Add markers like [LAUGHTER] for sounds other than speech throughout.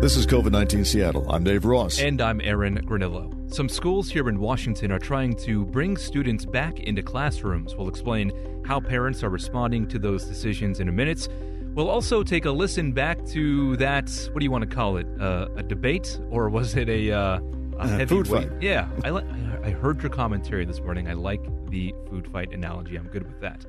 This is COVID 19 Seattle. I'm Dave Ross. And I'm Aaron Granillo. Some schools here in Washington are trying to bring students back into classrooms. We'll explain how parents are responding to those decisions in a minute. We'll also take a listen back to that, what do you want to call it? Uh, a debate? Or was it a, uh, a Uh, food weight? fight. Yeah. I, li- I heard your commentary this morning. I like the food fight analogy. I'm good with that.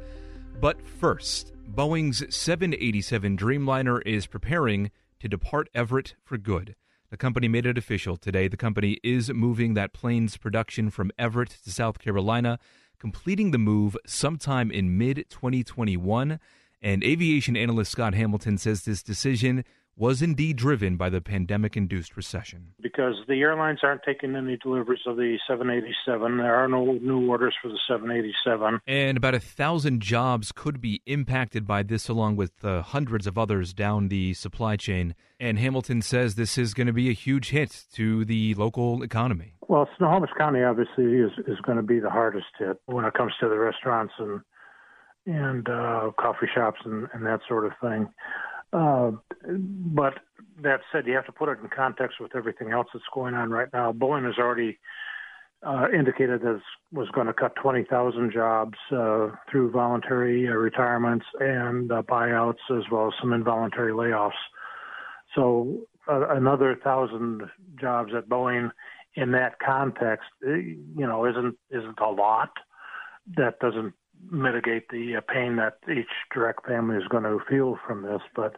But first, Boeing's 787 Dreamliner is preparing to depart Everett for good. The company made it official today. The company is moving that plane's production from Everett to South Carolina, completing the move sometime in mid 2021. And aviation analyst Scott Hamilton says this decision was indeed driven by the pandemic induced recession. because the airlines aren't taking any deliveries of the 787. There are no new orders for the 787. And about a thousand jobs could be impacted by this, along with uh, hundreds of others down the supply chain. And Hamilton says this is going to be a huge hit to the local economy. Well, Snohomish County obviously is is going to be the hardest hit when it comes to the restaurants and and uh, coffee shops and, and that sort of thing. Uh, but that said, you have to put it in context with everything else that's going on right now. Boeing has already uh, indicated that it was going to cut 20,000 jobs uh, through voluntary uh, retirements and uh, buyouts, as well as some involuntary layoffs. So uh, another thousand jobs at Boeing in that context, eh, you know, isn't isn't a lot. That doesn't mitigate the uh, pain that each direct family is going to feel from this, but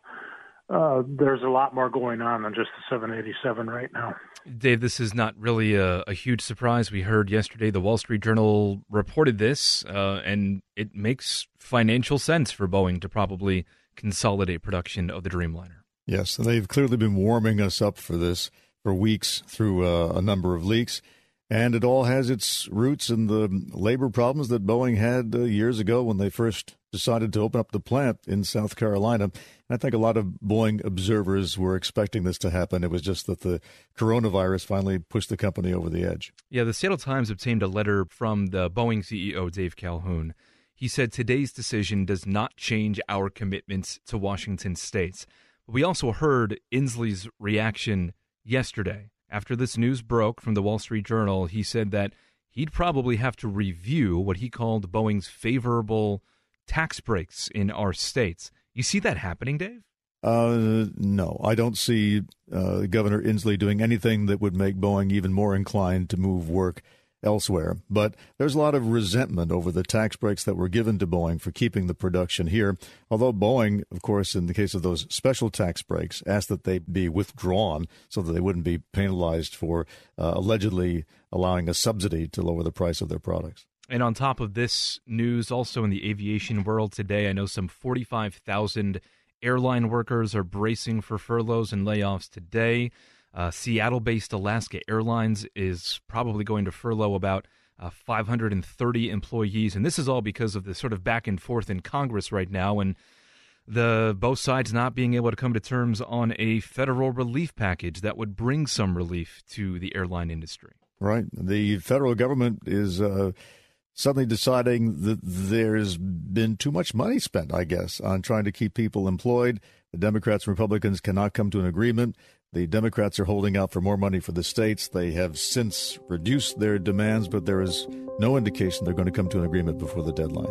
uh, there's a lot more going on than just the 787 right now. Dave, this is not really a, a huge surprise. We heard yesterday the Wall Street Journal reported this, uh, and it makes financial sense for Boeing to probably consolidate production of the Dreamliner. Yes, and they've clearly been warming us up for this for weeks through uh, a number of leaks. And it all has its roots in the labor problems that Boeing had uh, years ago when they first decided to open up the plant in South Carolina. And I think a lot of Boeing observers were expecting this to happen. It was just that the coronavirus finally pushed the company over the edge. Yeah, the Seattle Times obtained a letter from the Boeing CEO, Dave Calhoun. He said today's decision does not change our commitments to Washington states. We also heard Inslee's reaction yesterday. After this news broke from the Wall Street Journal, he said that he'd probably have to review what he called Boeing's favorable tax breaks in our states. You see that happening, Dave? Uh, no, I don't see uh, Governor Inslee doing anything that would make Boeing even more inclined to move work elsewhere. But there's a lot of resentment over the tax breaks that were given to Boeing for keeping the production here. Although Boeing, of course, in the case of those special tax breaks, asked that they be withdrawn so that they wouldn't be penalized for uh, allegedly allowing a subsidy to lower the price of their products. And on top of this news, also in the aviation world today, I know some 45,000 airline workers are bracing for furloughs and layoffs today. Uh, Seattle based Alaska Airlines is probably going to furlough about uh, 530 employees. And this is all because of the sort of back and forth in Congress right now and the both sides not being able to come to terms on a federal relief package that would bring some relief to the airline industry. Right. The federal government is uh, suddenly deciding that there's been too much money spent, I guess, on trying to keep people employed. The Democrats and Republicans cannot come to an agreement. The Democrats are holding out for more money for the states. They have since reduced their demands, but there is no indication they're going to come to an agreement before the deadline.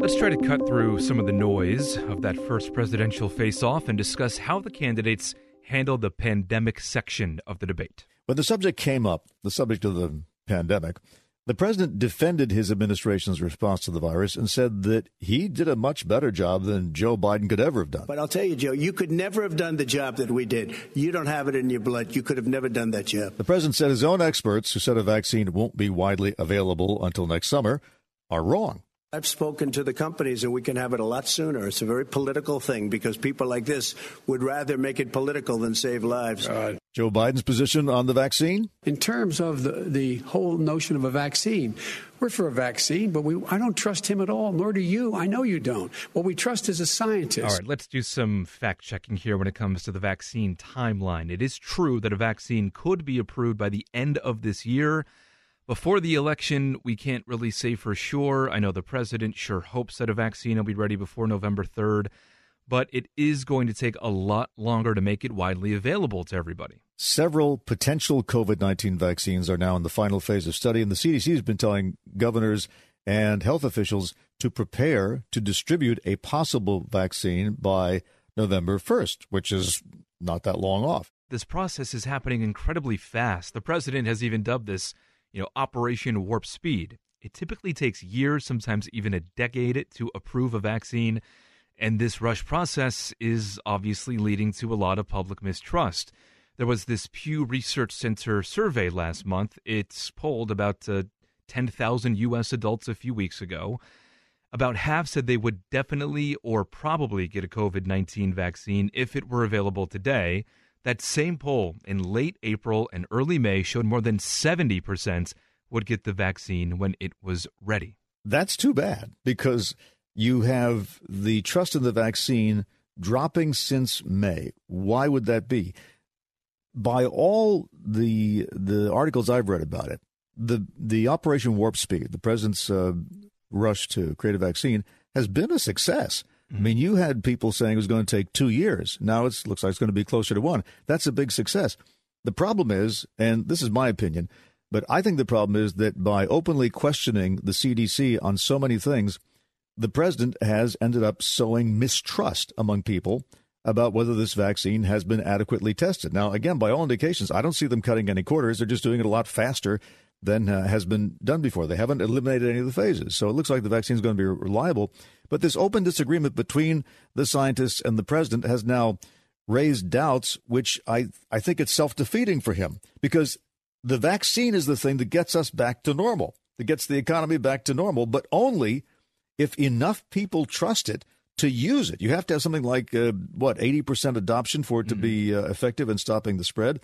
Let's try to cut through some of the noise of that first presidential face off and discuss how the candidates handled the pandemic section of the debate. When the subject came up, the subject of the pandemic, the president defended his administration's response to the virus and said that he did a much better job than Joe Biden could ever have done. But I'll tell you, Joe, you could never have done the job that we did. You don't have it in your blood. You could have never done that job. The president said his own experts, who said a vaccine won't be widely available until next summer, are wrong. I've spoken to the companies and we can have it a lot sooner. It's a very political thing because people like this would rather make it political than save lives. Joe Biden's position on the vaccine? in terms of the, the whole notion of a vaccine. We're for a vaccine, but we, I don't trust him at all, nor do you. I know you don't. What we trust is a scientist. All right, let's do some fact checking here when it comes to the vaccine timeline. It is true that a vaccine could be approved by the end of this year, Before the election, we can't really say for sure. I know the president sure hopes that a vaccine will be ready before November 3rd, but it is going to take a lot longer to make it widely available to everybody. Several potential COVID 19 vaccines are now in the final phase of study, and the CDC has been telling governors and health officials to prepare to distribute a possible vaccine by November 1st, which is not that long off. This process is happening incredibly fast. The president has even dubbed this, you know, Operation Warp Speed. It typically takes years, sometimes even a decade, to approve a vaccine. And this rush process is obviously leading to a lot of public mistrust. There was this Pew Research Center survey last month. It's polled about uh, 10,000 U.S. adults a few weeks ago. About half said they would definitely or probably get a COVID 19 vaccine if it were available today. That same poll in late April and early May showed more than 70% would get the vaccine when it was ready. That's too bad because you have the trust in the vaccine dropping since May. Why would that be? By all the the articles I've read about it, the the Operation Warp Speed, the president's uh, rush to create a vaccine, has been a success. Mm-hmm. I mean, you had people saying it was going to take two years. Now it looks like it's going to be closer to one. That's a big success. The problem is, and this is my opinion, but I think the problem is that by openly questioning the CDC on so many things, the president has ended up sowing mistrust among people about whether this vaccine has been adequately tested. Now, again, by all indications, I don't see them cutting any corners. They're just doing it a lot faster than uh, has been done before. They haven't eliminated any of the phases. So it looks like the vaccine is going to be reliable. But this open disagreement between the scientists and the president has now raised doubts, which I, I think it's self defeating for him because the vaccine is the thing that gets us back to normal, that gets the economy back to normal, but only if enough people trust it to use it. You have to have something like, uh, what, 80% adoption for it to mm-hmm. be uh, effective in stopping the spread.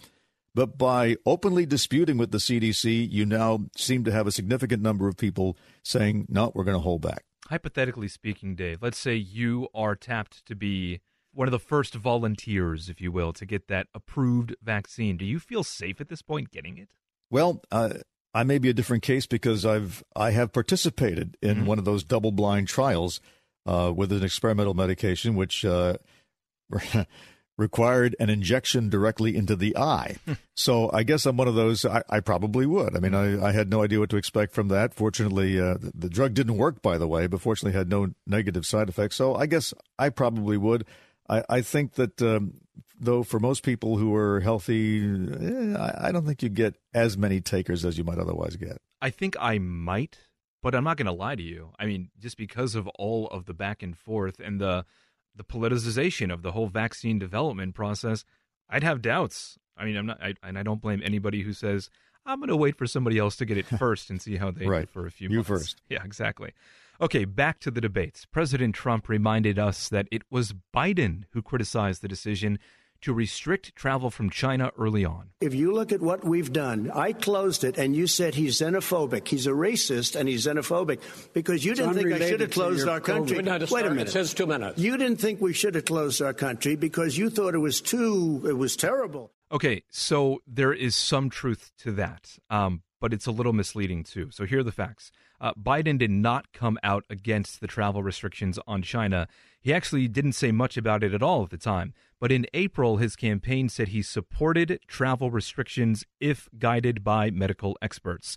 But by openly disputing with the CDC, you now seem to have a significant number of people saying, no, we're going to hold back. Hypothetically speaking, Dave, let's say you are tapped to be one of the first volunteers, if you will, to get that approved vaccine. Do you feel safe at this point getting it? Well, uh, I may be a different case because I've I have participated in mm-hmm. one of those double blind trials uh, with an experimental medication, which uh, [LAUGHS] required an injection directly into the eye. so I guess I'm one of those. I, I probably would. I mean, I, I, had no idea what to expect from that. Fortunately, uh, the, the, drug didn't work, by the way, but fortunately had no negative side effects. So I guess I probably would. I, I think that, um, though, for most people who are healthy, eh, I, I don't think you get as many takers as you might otherwise get. I think I might, but I'm not going to lie to you. I mean, just because of all of the back and forth and the the politicization of the whole vaccine development process, I'd have doubts. I mean, I'm not, I, and I don't blame anybody who says I'm going to wait for somebody else to get it first and see how they right. do for a few you months. You first. [LAUGHS] Yeah, exactly. Okay, back to the debates. President Trump reminded us that it was Biden who criticized the decision to restrict travel from China early on. If you look at what we've done, I closed it and you said he's xenophobic. He's a racist and he's xenophobic because you didn't think I should have closed our country. Wait a minute. It says two minutes. You didn't think we should have closed our country because you thought it was too, it was terrible. Okay, so there is some truth to that, um, but it's a little misleading too. So here are the facts. Uh, Biden did not come out against the travel restrictions on China. He actually didn't say much about it at all at the time. But in April, his campaign said he supported travel restrictions if guided by medical experts.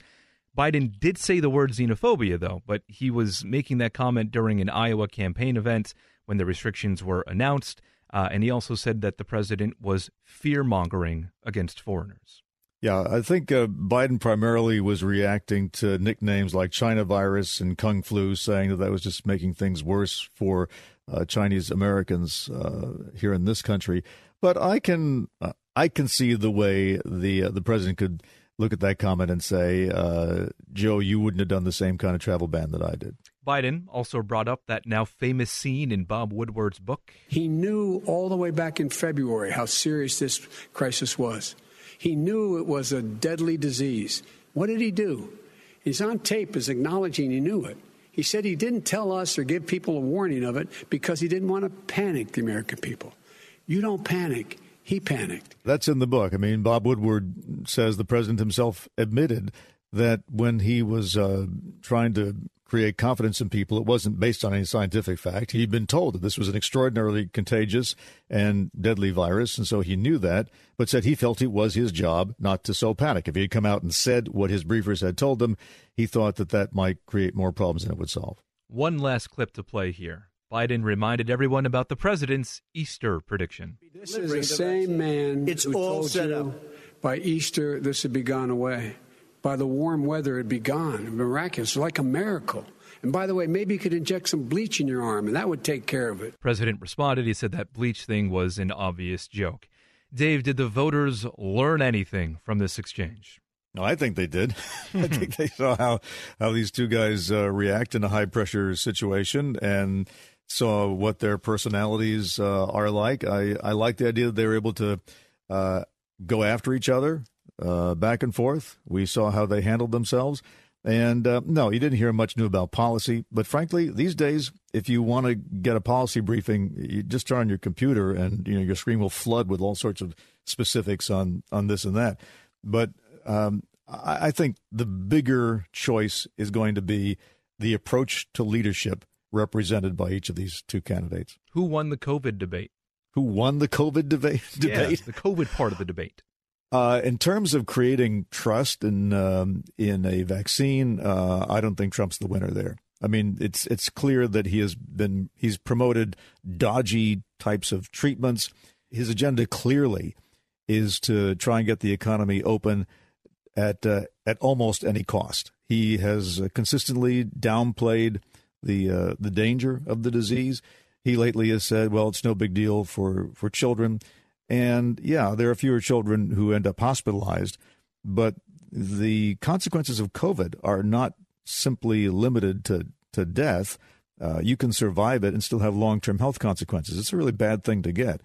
Biden did say the word xenophobia, though, but he was making that comment during an Iowa campaign event when the restrictions were announced. Uh, and he also said that the president was fear mongering against foreigners. Yeah, I think uh, Biden primarily was reacting to nicknames like China virus and Kung flu, saying that that was just making things worse for uh, Chinese Americans uh, here in this country. But I can uh, I can see the way the uh, the president could look at that comment and say, uh, "Joe, you wouldn't have done the same kind of travel ban that I did." Biden also brought up that now famous scene in Bob Woodward's book. He knew all the way back in February how serious this crisis was. He knew it was a deadly disease. What did he do? He's on tape as acknowledging he knew it. He said he didn't tell us or give people a warning of it because he didn't want to panic the American people. You don't panic. He panicked. That's in the book. I mean, Bob Woodward says the president himself admitted that when he was uh, trying to create confidence in people, it wasn't based on any scientific fact. He'd been told that this was an extraordinarily contagious and deadly virus, and so he knew that, but said he felt it was his job not to sow panic. If he had come out and said what his briefers had told him, he thought that that might create more problems than it would solve. One last clip to play here. Biden reminded everyone about the president's Easter prediction. This is the same man it's who all told set you up. by Easter this would be gone away. By the warm weather, it'd be gone. Miraculous, like a miracle. And by the way, maybe you could inject some bleach in your arm, and that would take care of it. President responded. He said that bleach thing was an obvious joke. Dave, did the voters learn anything from this exchange? No, I think they did. [LAUGHS] I think they saw how how these two guys uh, react in a high pressure situation and saw what their personalities uh, are like. I I like the idea that they were able to uh, go after each other uh, back and forth. We saw how they handled themselves. And uh, no, you didn't hear much new about policy. But frankly, these days, if you want to get a policy briefing, you just turn on your computer, and you know your screen will flood with all sorts of specifics on on this and that. But um, I, I think the bigger choice is going to be the approach to leadership represented by each of these two candidates. Who won the COVID debate? Who won the COVID debate? debate? the COVID part of the debate. Uh, in terms of creating trust in um, in a vaccine, uh, I don't think Trump's the winner there. I mean, it's it's clear that he has been he's promoted dodgy types of treatments. His agenda clearly is to try and get the economy open at uh, at almost any cost. He has uh, consistently downplayed the uh, the danger of the disease. He lately has said, "Well, it's no big deal for for children," and yeah, there are fewer children who end up hospitalized, but the consequences of COVID are not simply limited to to death. Uh, you can survive it and still have long term health consequences. It's a really bad thing to get.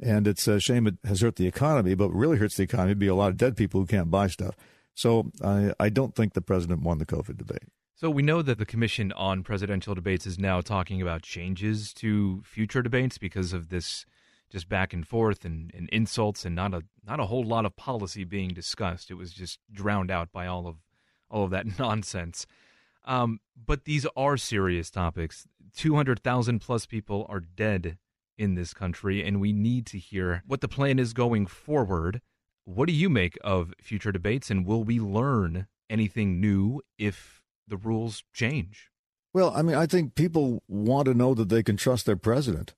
And it's a shame it has hurt the economy, but really hurts the economy would be a lot of dead people who can't buy stuff. So I, I don't think the president won the COVID debate. So we know that the Commission on Presidential Debates is now talking about changes to future debates because of this just back and forth and, and insults and not a not a whole lot of policy being discussed. It was just drowned out by all of all of that [LAUGHS] nonsense. Um, but these are serious topics. Two hundred thousand plus people are dead in this country, and we need to hear what the plan is going forward. What do you make of future debates, and will we learn anything new if the rules change? Well, I mean, I think people want to know that they can trust their president.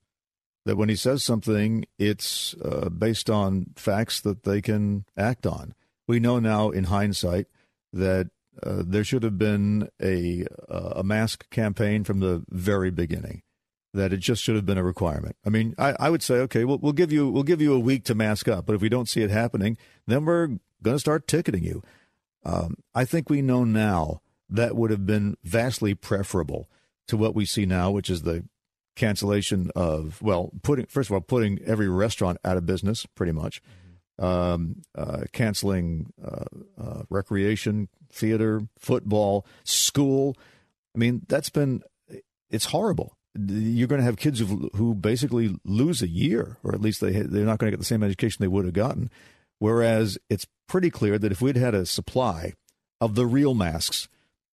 That when he says something, it's uh, based on facts that they can act on. We know now, in hindsight, that uh, there should have been a a mask campaign from the very beginning. That it just should have been a requirement. I mean, I, I would say, okay, we'll, we'll give you we'll give you a week to mask up, but if we don't see it happening, then we're going to start ticketing you. Um, I think we know now that would have been vastly preferable to what we see now, which is the cancellation of well, putting first of all putting every restaurant out of business, pretty much, um, uh, canceling uh, uh, recreation, theater, football, school. I mean, that's been it's horrible. You're going to have kids who, who basically lose a year, or at least they they're not going to get the same education they would have gotten. Whereas it's pretty clear that if we'd had a supply of the real masks,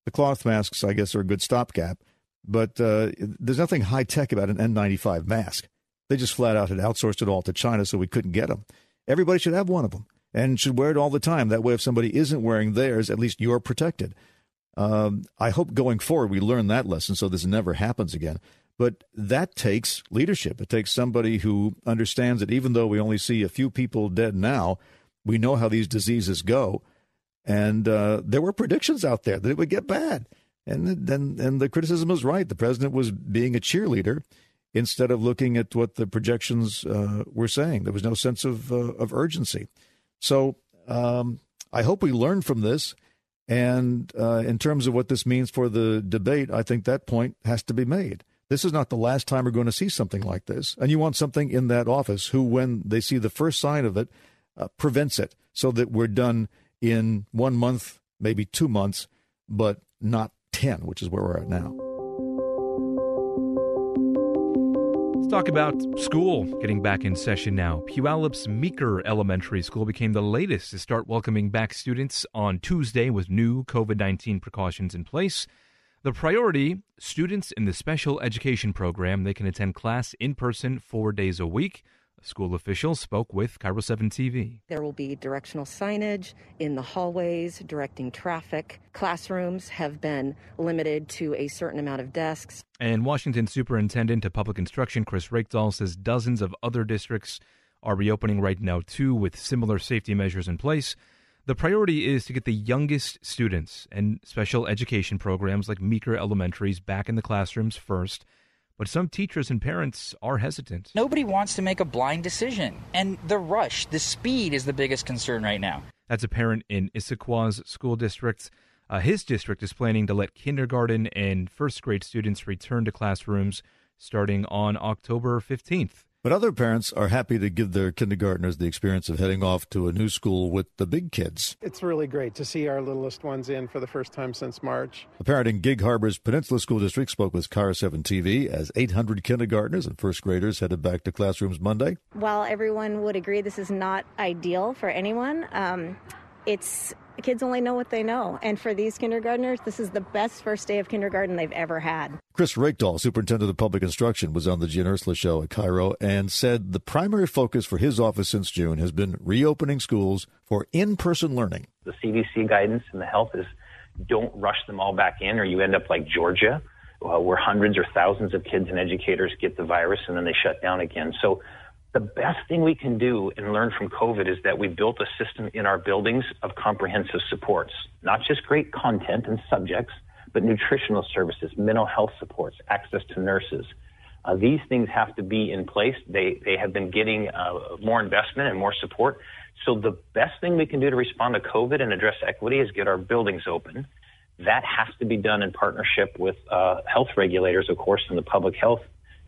the cloth masks, I guess, are a good stopgap. But uh, there's nothing high tech about an N95 mask. They just flat out had outsourced it all to China, so we couldn't get them. Everybody should have one of them and should wear it all the time. That way, if somebody isn't wearing theirs, at least you're protected. Um, I hope going forward we learn that lesson so this never happens again. But that takes leadership. It takes somebody who understands that even though we only see a few people dead now, we know how these diseases go. And uh, there were predictions out there that it would get bad. And then and the criticism was right. The president was being a cheerleader instead of looking at what the projections uh, were saying. There was no sense of uh, of urgency. So um, I hope we learn from this. And uh, in terms of what this means for the debate, I think that point has to be made. This is not the last time we're going to see something like this. And you want something in that office who, when they see the first sign of it, uh, prevents it so that we're done in one month, maybe two months, but not 10, which is where we're at now. Let's talk about school getting back in session now. Puyallups Meeker Elementary School became the latest to start welcoming back students on Tuesday with new COVID 19 precautions in place. The priority students in the special education program, they can attend class in person four days a week. School officials spoke with KIRO 7 TV. There will be directional signage in the hallways directing traffic. Classrooms have been limited to a certain amount of desks. And Washington Superintendent of Public Instruction Chris Reykdal says dozens of other districts are reopening right now too with similar safety measures in place. The priority is to get the youngest students and special education programs like Meeker Elementaries back in the classrooms first but some teachers and parents are hesitant. Nobody wants to make a blind decision, and the rush, the speed is the biggest concern right now. That's a parent in Issaquah's school district. Uh, his district is planning to let kindergarten and first grade students return to classrooms starting on October 15th. But other parents are happy to give their kindergartners the experience of heading off to a new school with the big kids. It's really great to see our littlest ones in for the first time since March. A parent in Gig Harbor's Peninsula School District spoke with KIRO 7 TV as 800 kindergartners and first graders headed back to classrooms Monday. While everyone would agree this is not ideal for anyone, um, it's kids only know what they know. And for these kindergartners, this is the best first day of kindergarten they've ever had. Chris Reykdal, Superintendent of Public Instruction, was on the Gee and Ursula show at KIRO and said the primary focus for his office since June has been reopening schools for in person learning. The CDC guidance and the health is don't rush them all back in, or you end up like Georgia. Uh, where hundreds or thousands of kids and educators get the virus and then they shut down again. So the best thing we can do and learn from COVID is that we built a system in our buildings of comprehensive supports, not just great content and subjects, but nutritional services, mental health supports, access to nurses. Uh, these things have to be in place. They, they have been getting uh, more investment and more support. So the best thing we can do to respond to COVID and address equity is get our buildings open. That has to be done in partnership with uh, health regulators, of course, and the public health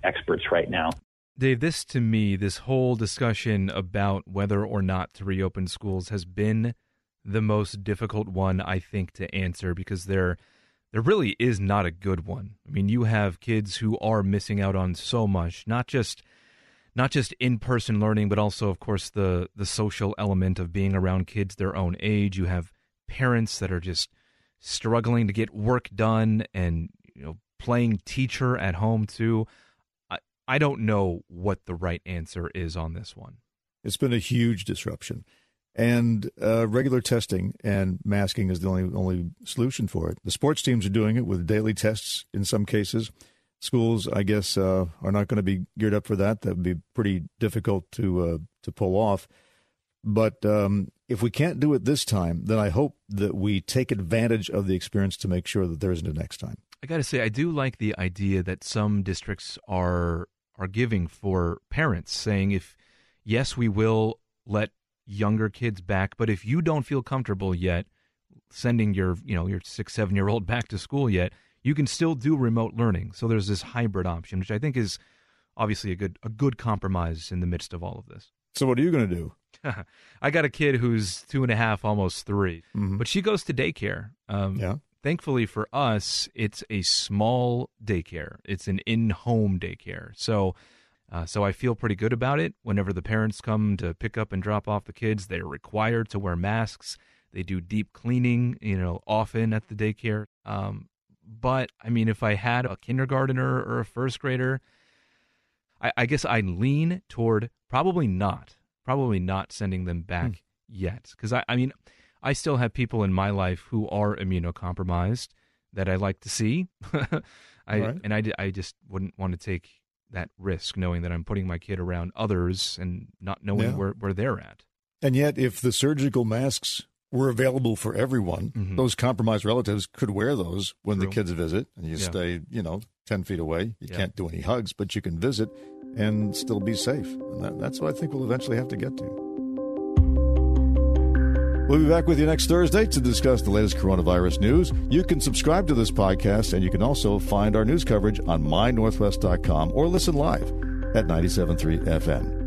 experts right now. Dave, this to me, this whole discussion about whether or not to reopen schools has been the most difficult one, I think, to answer because there, there really is not a good one. I mean, you have kids who are missing out on so much, not just not just in-person learning, but also, of course, the the social element of being around kids their own age. You have parents that are just struggling to get work done and you know playing teacher at home too. I don't know what the right answer is on this one. It's been a huge disruption, and uh, regular testing and masking is the only only solution for it. The sports teams are doing it with daily tests in some cases. Schools, I guess, uh, are not going to be geared up for that. That would be pretty difficult to uh, to pull off. But um, if we can't do it this time, then I hope that we take advantage of the experience to make sure that there isn't a next time. I got to say, I do like the idea that some districts are are giving for parents, saying if yes, we will let younger kids back, but if you don't feel comfortable yet sending your you know your six seven year old [LAUGHS] back to school yet, you can still do remote learning. So there's this hybrid option, which I think is obviously a good a good compromise in the midst of all of this. So what are you going to do? [LAUGHS] I got a kid who's two and a half, almost 3 mm-hmm. but she goes to daycare. Um, yeah. Thankfully for us, it's a small daycare. It's an in-home daycare. So, uh, so I feel pretty good about it. Whenever the parents come to pick up and drop off the kids, they're required to wear masks. They do deep cleaning, you know, often at the daycare. Um, but I mean, if I had a kindergartner or a first grader, I, I guess I'd lean toward probably not, probably not sending them back hmm. yet. Because I, I mean, I still have people in my life who are immunocompromised that I like to see. [LAUGHS] I right. and I, I just wouldn't want to take that risk knowing that I'm putting my kid around others and not knowing yeah. where, where they're at. And yet if the surgical masks were available for everyone, mm-hmm. those compromised relatives could wear those when True. the kids visit and you yeah. stay, you know, 10 feet away. You yeah. can't do any hugs, but you can visit and still be safe. And that, that's what I think we'll eventually have to get to. We'll be back with you next Thursday to discuss the latest coronavirus news. You can subscribe to this podcast, and you can also find our news coverage on mynorthwest.com or listen live at 97.3 FM.